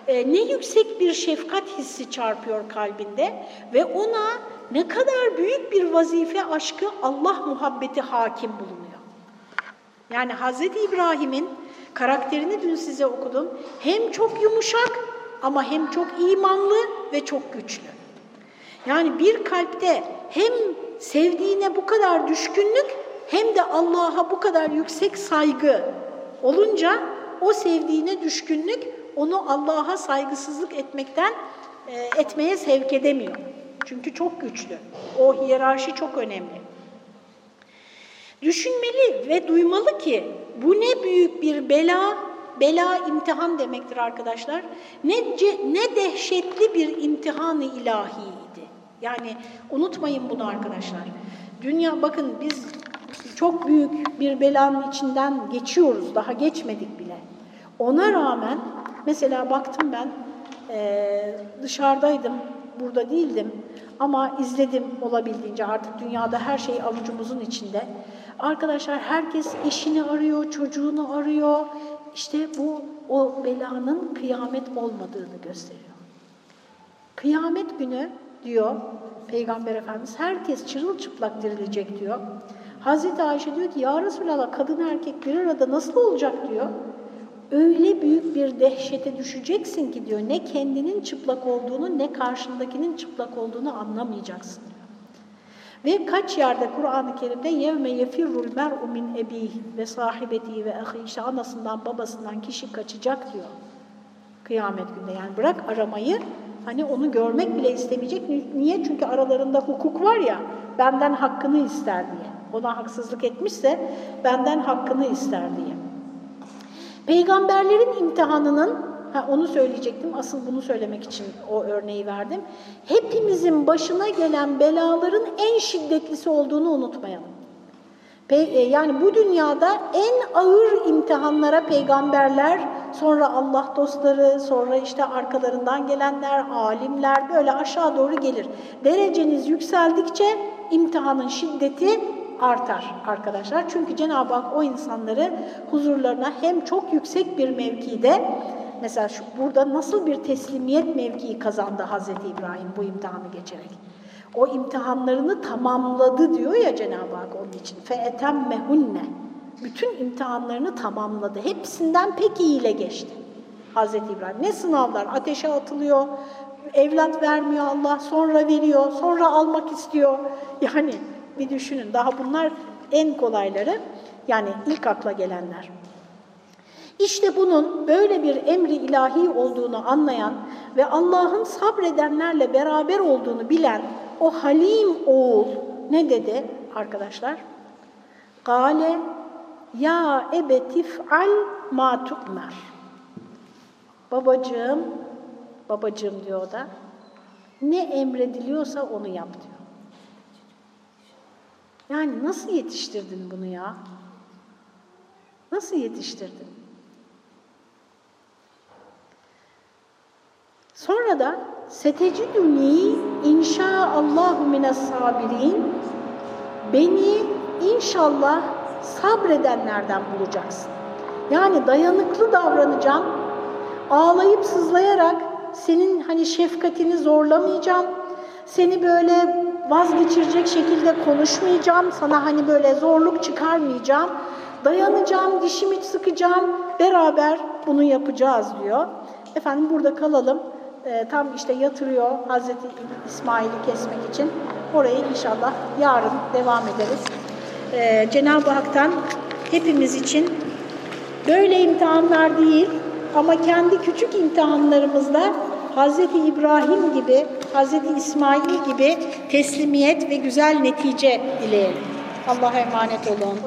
Speaker 1: Ee, ne yüksek bir şefkat hissi çarpıyor kalbinde ve ona ne kadar büyük bir vazife aşkı Allah muhabbeti hakim bulunuyor. Yani Hz. İbrahim'in karakterini dün size okudum. Hem çok yumuşak ama hem çok imanlı ve çok güçlü. Yani bir kalpte hem sevdiğine bu kadar düşkünlük hem de Allah'a bu kadar yüksek saygı olunca o sevdiğine düşkünlük onu Allah'a saygısızlık etmekten e, etmeye sevk edemiyor. Çünkü çok güçlü. O hiyerarşi çok önemli. Düşünmeli ve duymalı ki bu ne büyük bir bela, bela imtihan demektir arkadaşlar. Ne, ne dehşetli bir imtihanı ilahiydi. Yani unutmayın bunu arkadaşlar. Dünya bakın biz çok büyük bir belanın içinden geçiyoruz. Daha geçmedik bile. Ona rağmen mesela baktım ben e, dışarıdaydım burada değildim ama izledim olabildiğince artık dünyada her şey avucumuzun içinde. Arkadaşlar herkes eşini arıyor, çocuğunu arıyor. İşte bu o belanın kıyamet olmadığını gösteriyor. Kıyamet günü diyor Peygamber Efendimiz herkes çırılçıplak dirilecek diyor. Hazreti Ayşe diyor ki ya Resulallah kadın erkek bir arada nasıl olacak diyor öyle büyük bir dehşete düşeceksin ki diyor ne kendinin çıplak olduğunu ne karşındakinin çıplak olduğunu anlamayacaksın diyor. Ve kaç yerde Kur'an-ı Kerim'de yevme yefirrul mer'u min ebih ve sahibeti ve ahi işte anasından babasından kişi kaçacak diyor. Kıyamet günde yani bırak aramayı hani onu görmek bile istemeyecek. Niye? Çünkü aralarında hukuk var ya benden hakkını ister diye. Ona haksızlık etmişse benden hakkını ister diye. Peygamberlerin imtihanının, ha onu söyleyecektim, asıl bunu söylemek için o örneği verdim. Hepimizin başına gelen belaların en şiddetlisi olduğunu unutmayalım. E, yani bu dünyada en ağır imtihanlara peygamberler, sonra Allah dostları, sonra işte arkalarından gelenler, alimler böyle aşağı doğru gelir. Dereceniz yükseldikçe imtihanın şiddeti artar arkadaşlar. Çünkü Cenab-ı Hak o insanları huzurlarına hem çok yüksek bir mevkide mesela şu, burada nasıl bir teslimiyet mevkii kazandı Hazreti İbrahim bu imtihanı geçerek. O imtihanlarını tamamladı diyor ya Cenab-ı Hak onun için. فَاَتَمَّهُنَّ Bütün imtihanlarını tamamladı. Hepsinden pek iyi ile geçti Hazreti İbrahim. Ne sınavlar? Ateşe atılıyor, evlat vermiyor Allah, sonra veriyor, sonra almak istiyor. Yani bir düşünün daha bunlar en kolayları. Yani ilk akla gelenler. İşte bunun böyle bir emri ilahi olduğunu anlayan ve Allah'ın sabredenlerle beraber olduğunu bilen o halim oğul ne dedi arkadaşlar? Gale ya ebetif al ma tukmer. Babacığım, babacığım diyor da, ne emrediliyorsa onu yap diyor. Yani nasıl yetiştirdin bunu ya? Nasıl yetiştirdin? Sonra da seteciduni inşaallahu mines sabirin beni inşallah sabredenlerden bulacaksın. Yani dayanıklı davranacağım, ağlayıp sızlayarak senin hani şefkatini zorlamayacağım, seni böyle vazgeçirecek şekilde konuşmayacağım, sana hani böyle zorluk çıkarmayacağım, dayanacağım, dişimi sıkacağım, beraber bunu yapacağız diyor. Efendim burada kalalım. Ee, tam işte yatırıyor Hazreti İsmail'i kesmek için. Orayı inşallah yarın devam ederiz. Ee, Cenab-ı Hak'tan hepimiz için böyle imtihanlar değil ama kendi küçük imtihanlarımızda Hazreti İbrahim gibi, Hazreti İsmail gibi teslimiyet ve güzel netice dileyelim. Allah'a emanet olun.